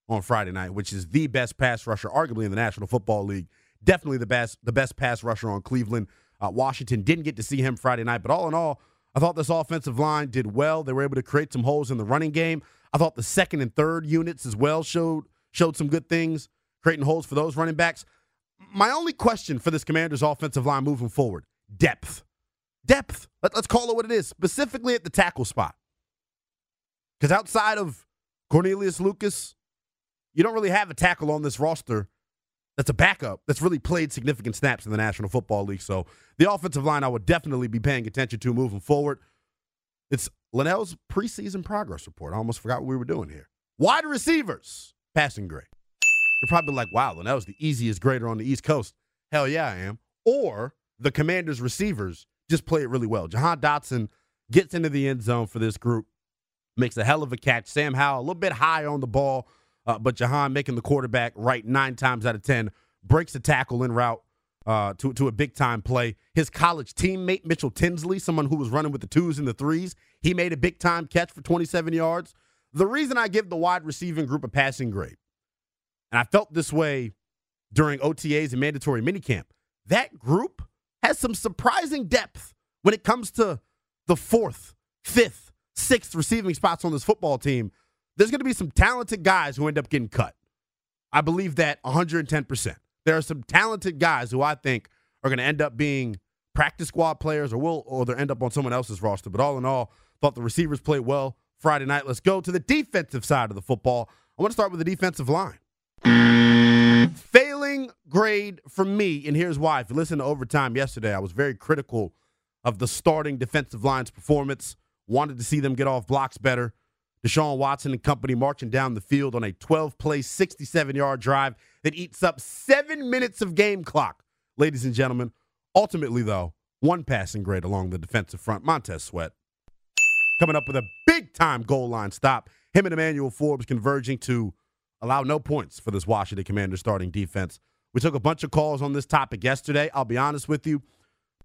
B: on Friday night, which is the best pass rusher, arguably in the National Football League. Definitely the best, the best pass rusher on Cleveland. Uh, Washington didn't get to see him Friday night, but all in all, I thought this offensive line did well. They were able to create some holes in the running game. I thought the second and third units as well showed showed some good things, creating holes for those running backs. My only question for this Commanders offensive line moving forward: depth. Depth. Let, us call it what it is, specifically at the tackle spot. Because outside of Cornelius Lucas, you don't really have a tackle on this roster that's a backup that's really played significant snaps in the National Football League. So the offensive line I would definitely be paying attention to moving forward. It's Lynnell's preseason progress report. I almost forgot what we were doing here. Wide receivers, passing grade. You're probably like, wow, Lynnell's the easiest grader on the East Coast. Hell yeah, I am. Or the Commanders receivers just play it really well. Jahan Dotson gets into the end zone for this group, makes a hell of a catch. Sam Howell, a little bit high on the ball, uh, but Jahan making the quarterback right nine times out of 10, breaks a tackle in route uh, to, to a big time play. His college teammate, Mitchell Tinsley, someone who was running with the twos and the threes, he made a big time catch for 27 yards. The reason I give the wide receiving group a passing grade, and I felt this way during OTAs and mandatory minicamp, that group has some surprising depth when it comes to the fourth, fifth, sixth receiving spots on this football team. There's going to be some talented guys who end up getting cut. I believe that 110%. There are some talented guys who I think are going to end up being practice squad players or will or they'll end up on someone else's roster. But all in all, thought the receivers played well Friday night. Let's go to the defensive side of the football. I want to start with the defensive line. Failing grade for me, and here's why. If you listen to overtime yesterday, I was very critical of the starting defensive line's performance. Wanted to see them get off blocks better. Deshaun Watson and company marching down the field on a 12 play, 67 yard drive that eats up seven minutes of game clock, ladies and gentlemen. Ultimately, though, one passing grade along the defensive front. Montez Sweat coming up with a big time goal line stop. Him and Emmanuel Forbes converging to allow no points for this Washington Commander starting defense. We took a bunch of calls on this topic yesterday. I'll be honest with you,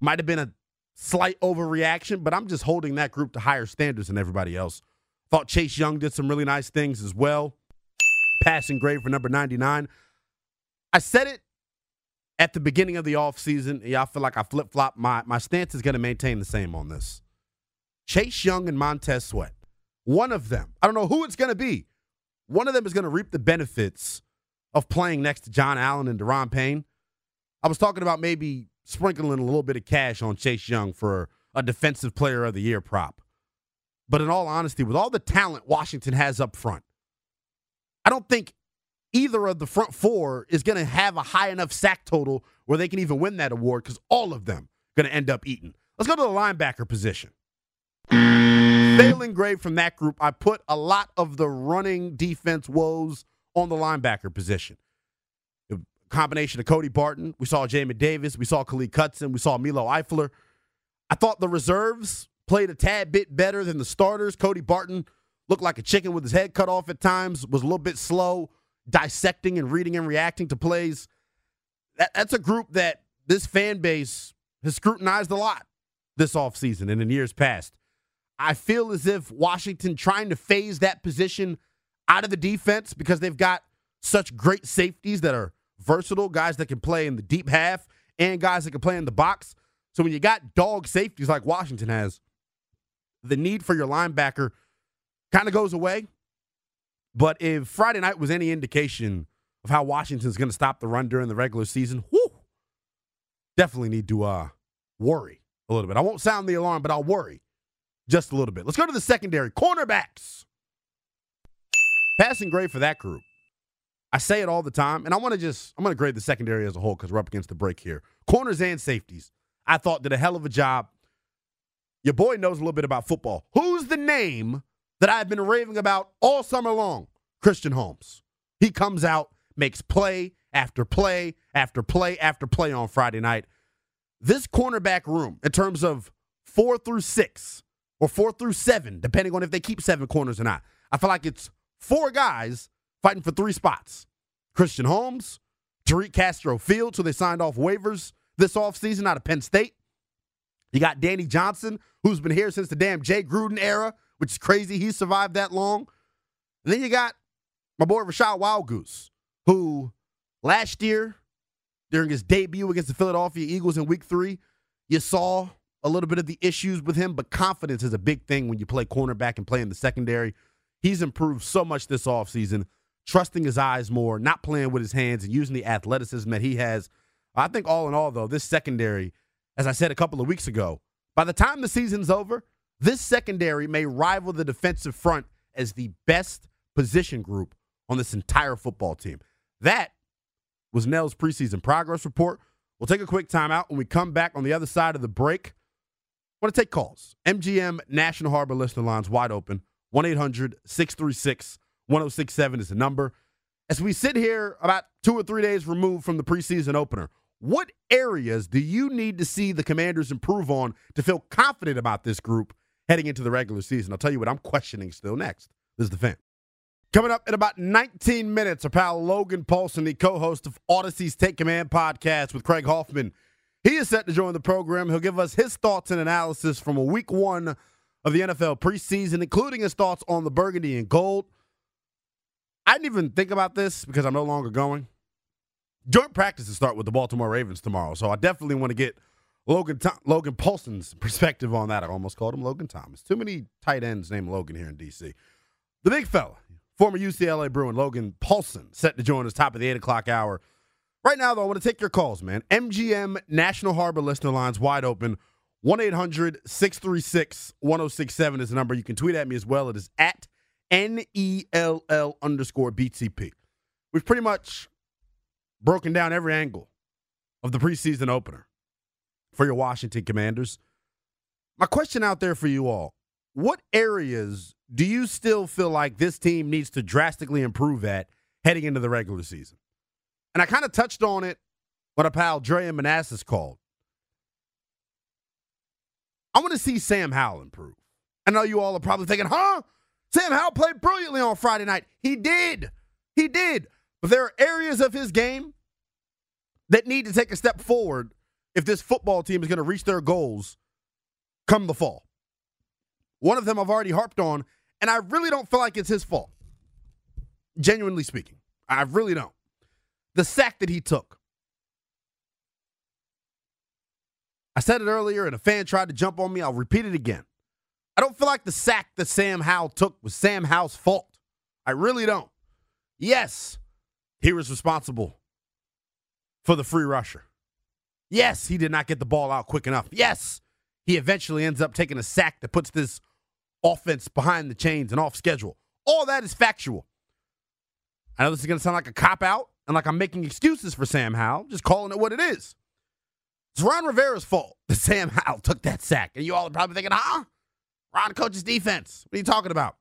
B: might have been a slight overreaction, but I'm just holding that group to higher standards than everybody else. Thought Chase Young did some really nice things as well. Passing grade for number 99. I said it at the beginning of the offseason. Yeah, I feel like I flip flop. My, my stance is going to maintain the same on this. Chase Young and Montez Sweat. One of them, I don't know who it's going to be, one of them is going to reap the benefits of playing next to John Allen and Daron Payne. I was talking about maybe sprinkling a little bit of cash on Chase Young for a defensive player of the year prop. But in all honesty, with all the talent Washington has up front, I don't think either of the front four is going to have a high enough sack total where they can even win that award because all of them are going to end up eating. Let's go to the linebacker position. Failing grade from that group. I put a lot of the running defense woes on the linebacker position. The combination of Cody Barton, we saw Jamin Davis, we saw Khaleke Hudson, we saw Milo Eifler. I thought the reserves played a tad bit better than the starters. Cody Barton looked like a chicken with his head cut off at times, was a little bit slow dissecting and reading and reacting to plays. That, that's a group that this fan base has scrutinized a lot this offseason and in years past. I feel as if Washington trying to phase that position out of the defense because they've got such great safeties that are versatile, guys that can play in the deep half and guys that can play in the box. So when you got dog safeties like Washington has, the need for your linebacker kind of goes away. But if Friday night was any indication of how Washington's going to stop the run during the regular season, whoo, definitely need to uh, worry a little bit. I won't sound the alarm, but I'll worry just a little bit. Let's go to the secondary. Cornerbacks. Passing grade for that group. I say it all the time, and I want to just, I'm going to grade the secondary as a whole because we're up against the break here. Corners and safeties, I thought did a hell of a job. Your boy knows a little bit about football. Who's the name that I've been raving about all summer long? Christian Holmes. He comes out, makes play after play after play after play on Friday night. This cornerback room, in terms of four through six, or four through seven, depending on if they keep seven corners or not. I feel like it's four guys fighting for three spots. Christian Holmes, Tariq Castro Fields, who they signed off waivers this offseason out of Penn State. You got Danny Johnson, who's been here since the damn Jay Gruden era, which is crazy. He survived that long. And then you got my boy Rachad Wildgoose, who last year, during his debut against the Philadelphia Eagles in week three, you saw a little bit of the issues with him, but confidence is a big thing when you play cornerback and play in the secondary. He's improved so much this offseason, trusting his eyes more, not playing with his hands, and using the athleticism that he has. I think all in all, though, this secondary, as I said a couple of weeks ago, by the time the season's over, this secondary may rival the defensive front as the best position group on this entire football team. That was Nell's preseason progress report. We'll take a quick timeout. When we come back on the other side of the break, I want to take calls. MGM National Harbor listener lines wide open. 1 800 636 1067 is the number. As we sit here about two or three days removed from the preseason opener, what areas do you need to see the commanders improve on to feel confident about this group heading into the regular season? I'll tell you what I'm questioning still next. This is the fan. Coming up in about 19 minutes, our pal Logan Paulsen, the co host of Audacy's Take Command podcast with Craig Hoffman. He is set to join the program. He'll give us his thoughts and analysis from a week one of the NFL preseason, including his thoughts on the burgundy and gold. I didn't even think about this because I'm no longer going. Joint practices start with the Baltimore Ravens tomorrow, so I definitely want to get Logan Logan Paulsen's perspective on that. I almost called him Logan Thomas. Too many tight ends named Logan here in D.C. The big fella, former UCLA Bruin Logan Paulsen, set to join us top of the 8 o'clock hour. Right now, though, I want to take your calls, man. MGM National Harbor listener lines wide open. 1 800 636 1067 is the number. You can tweet at me as well. It is at N E L L underscore BTP. We've pretty much broken down every angle of the preseason opener for your Washington Commanders. My question out there for you all what areas do you still feel like this team needs to drastically improve at heading into the regular season? And I kind of touched on it when a pal Dre and Manassas called. I want to see Sam Howell improve. I know you all are probably thinking, huh? Sam Howell played brilliantly on Friday night. He did. He did. But there are areas of his game that need to take a step forward if this football team is going to reach their goals come the fall. One of them I've already harped on, and I really don't feel like it's his fault. Genuinely speaking, I really don't. The sack that he took. I said it earlier, and a fan tried to jump on me. I'll repeat it again. I don't feel like the sack that Sam Howell took was Sam Howell's fault. I really don't. Yes, he was responsible for the free rusher. Yes, he did not get the ball out quick enough. Yes, he eventually ends up taking a sack that puts this offense behind the chains and off schedule. All that is factual. I know this is going to sound like a cop out and like I'm making excuses for Sam Howell, just calling it what it is. It's Ron Rivera's fault that Sam Howell took that sack. And you all are probably thinking, huh? Ron coaches defense. What are you talking about?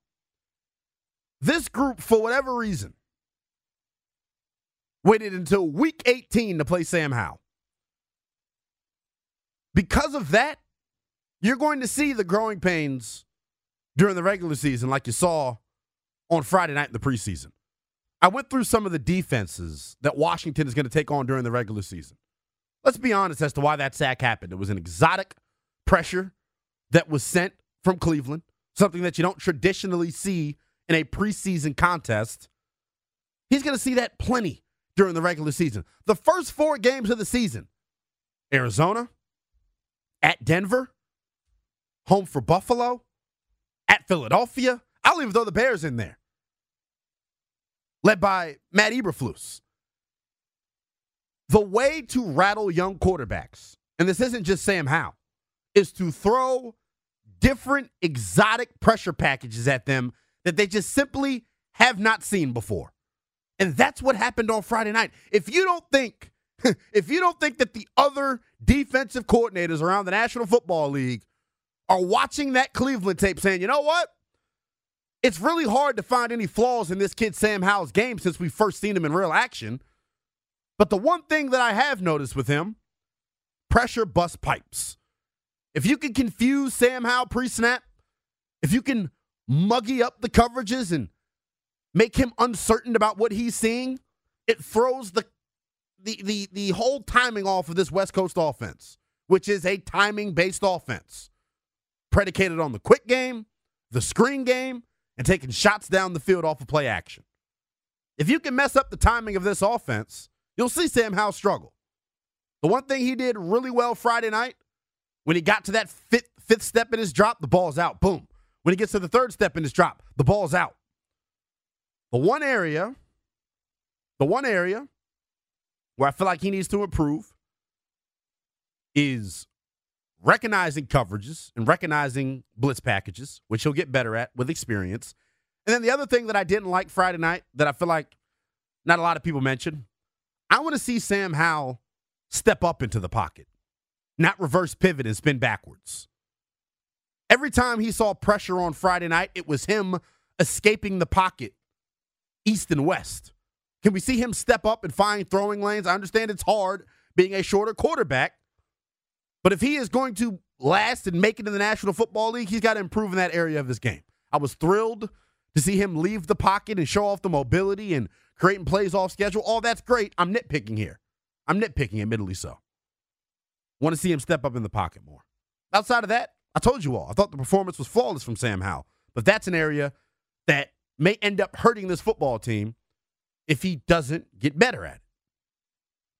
B: This group, for whatever reason, waited until week 18 to play Sam Howell. Because of that, you're going to see the growing pains during the regular season, like you saw on Friday night in the preseason. I went through some of the defenses that Washington is going to take on during the regular season. Let's be honest as to why that sack happened. It was an exotic pressure that was sent from Cleveland, something that you don't traditionally see in a preseason contest. He's going to see that plenty during the regular season. The first four games of the season Arizona, at Denver, home for Buffalo, at Philadelphia. I'll even throw the Bears in there. Led by Matt Eberflus. The way to rattle young quarterbacks, and this isn't just Sam Howell, is to throw different exotic pressure packages at them that they just simply have not seen before. And that's what happened on Friday night. If you don't think if you don't think that the other defensive coordinators around the National Football League are watching that Cleveland tape saying, "You know what? It's really hard to find any flaws in this kid Sam Howell's game since we first seen him in real action." But the one thing that I have noticed with him pressure bust pipes. If you can confuse Sam Howell pre snap, if you can muggy up the coverages and make him uncertain about what he's seeing, it throws the the the the whole timing off of this West Coast offense, which is a timing based offense, predicated on the quick game, the screen game, and taking shots down the field off of play action. If you can mess up the timing of this offense, you'll see Sam Howell struggle. The one thing he did really well Friday night, when he got to that fifth, fifth step in his drop, the ball's out. Boom. When he gets to the third step in his drop, the ball's out. The one area, the one area where I feel like he needs to improve is recognizing coverages and recognizing blitz packages, which he'll get better at with experience. And then the other thing that I didn't like Friday night that I feel like not a lot of people mentioned, I want to see Sam Howell step up into the pocket, not reverse pivot and spin backwards. Every time he saw pressure on Friday night, it was him escaping the pocket east and west. Can we see him step up and find throwing lanes? I understand it's hard being a shorter quarterback, but if he is going to last and make it in the National Football League, he's got to improve in that area of his game. I was thrilled to see him leave the pocket and show off the mobility and creating plays off schedule. All that's great. I'm nitpicking here. I'm nitpicking, admittedly so. Want to see him step up in the pocket more. Outside of that, I told you all, I thought the performance was flawless from Sam Howell. But that's an area that may end up hurting this football team if he doesn't get better at it.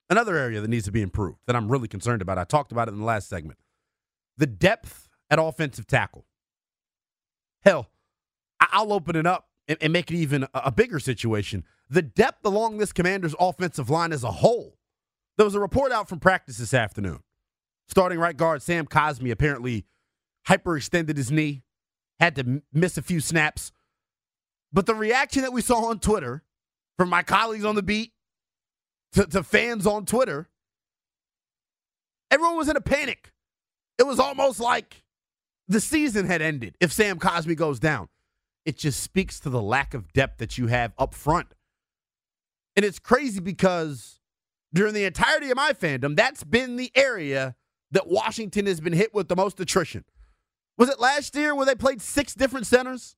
B: Another area that needs to be improved that I'm really concerned about, I talked about it in the last segment the depth at offensive tackle. Hell, I'll open it up and, make it even a bigger situation. The depth along this commander's offensive line as a whole there was a report out from practice this afternoon. Starting right guard Sam Cosmi apparently hyperextended his knee, had to miss a few snaps. But the reaction that we saw on Twitter from my colleagues on the beat to, to fans on Twitter, everyone was in a panic. It was almost like the season had ended if Sam Cosmi goes down. It just speaks to the lack of depth that you have up front. And it's crazy because during the entirety of my fandom, that's been the area that Washington has been hit with the most attrition. Was it last year where they played six different centers?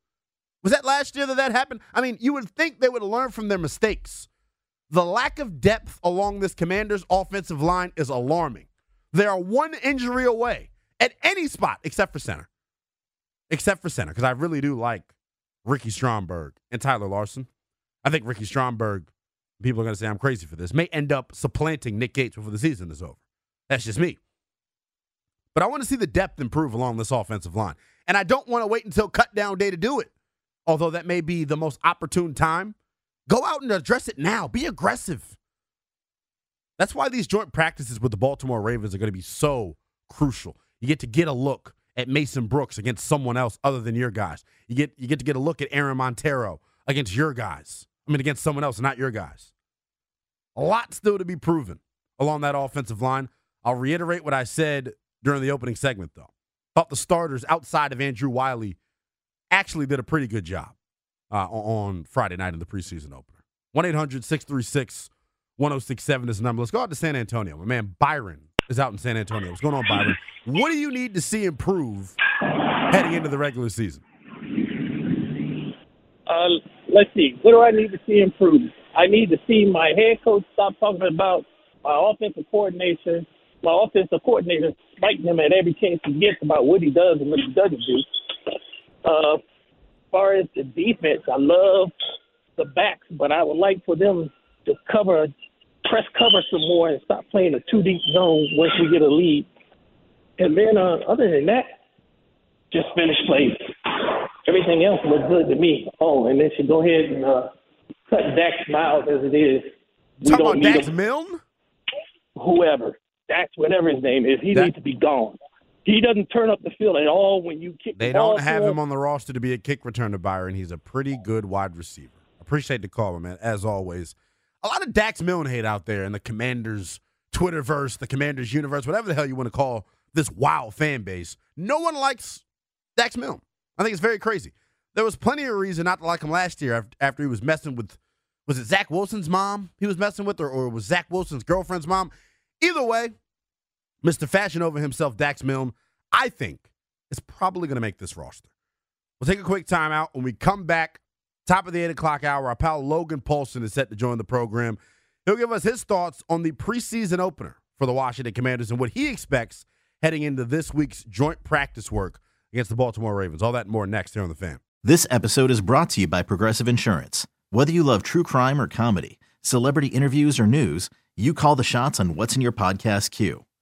B: Was that last year that that happened? I mean, you would think they would learn from their mistakes. The lack of depth along this commander's offensive line is alarming. They are one injury away at any spot except for center. Except for center, because I really do like Ricky Stromberg and Tyler Larsen. I think Ricky Stromberg people are going to say I'm crazy for this, may end up supplanting Nick Gates before the season is over. That's just me. But I want to see the depth improve along this offensive line. And I don't want to wait until cut down day to do it, although that may be the most opportune time. Go out and address it now. Be aggressive. That's why these joint practices with the Baltimore Ravens are going to be so crucial. You get to get a look at Mason Brooks against someone else other than your guys. You get you get to get a look at Aaron Montero against your guys. I mean, against someone else, not your guys. A lot still to be proven along that offensive line. I'll reiterate what I said during the opening segment, though. Thought the starters outside of Andrew Wylie actually did a pretty good job uh, on Friday night in the preseason opener. 1 800 636 1067 is the number. Let's go out to San Antonio. My man Byron is out in San Antonio. What's going on, Byron? What do you need to see improve heading into the regular season?
N: Uh, let's see. What do I need to see improve? I need to see my head coach stop talking about my offensive coordination, my offensive coordinator fighting him at every chance he gets about what he does and what he doesn't do. Uh, as far as the defense, I love the backs, but I would like for them to cover, press cover some more and stop playing a two deep zone once we get a lead. And then, uh, other than that, just finish plays. Everything else looks good to me. Oh, and they should go ahead and uh, cut Dax Miles as it is.
B: We Talking about Dax Milne?
N: Whoever. Dax, whatever his name is, he that, needs to be gone. He doesn't turn up the field at all when you kick.
B: They
N: the
B: don't have him on the roster to be a kick returner, Byron. He's a pretty good wide receiver. Appreciate the call, man. As always, a lot of Dax Milne hate out there in the Commanders Twitterverse, the Commanders universe, whatever the hell you want to call this wild fan base. No one likes Dax Milne. I think it's very crazy. There was plenty of reason not to like him last year after he was messing with, was it Zach Wilson's mom he was messing with, or, or was Zach Wilson's girlfriend's mom? Either way, Mr. Fashion over himself, Dax Milne, I think is probably going to make this roster. We'll take a quick timeout. When we come back, top of the 8 o'clock hour, our pal Logan Paulsen is set to join the program. He'll give us his thoughts on the preseason opener for the Washington Commanders and what he expects heading into this week's joint practice work against the Baltimore Ravens. All that and more next here on the fan.
A: This episode is brought to you by Progressive Insurance. Whether you love true crime or comedy, celebrity interviews or news, you call the shots on what's in your podcast queue.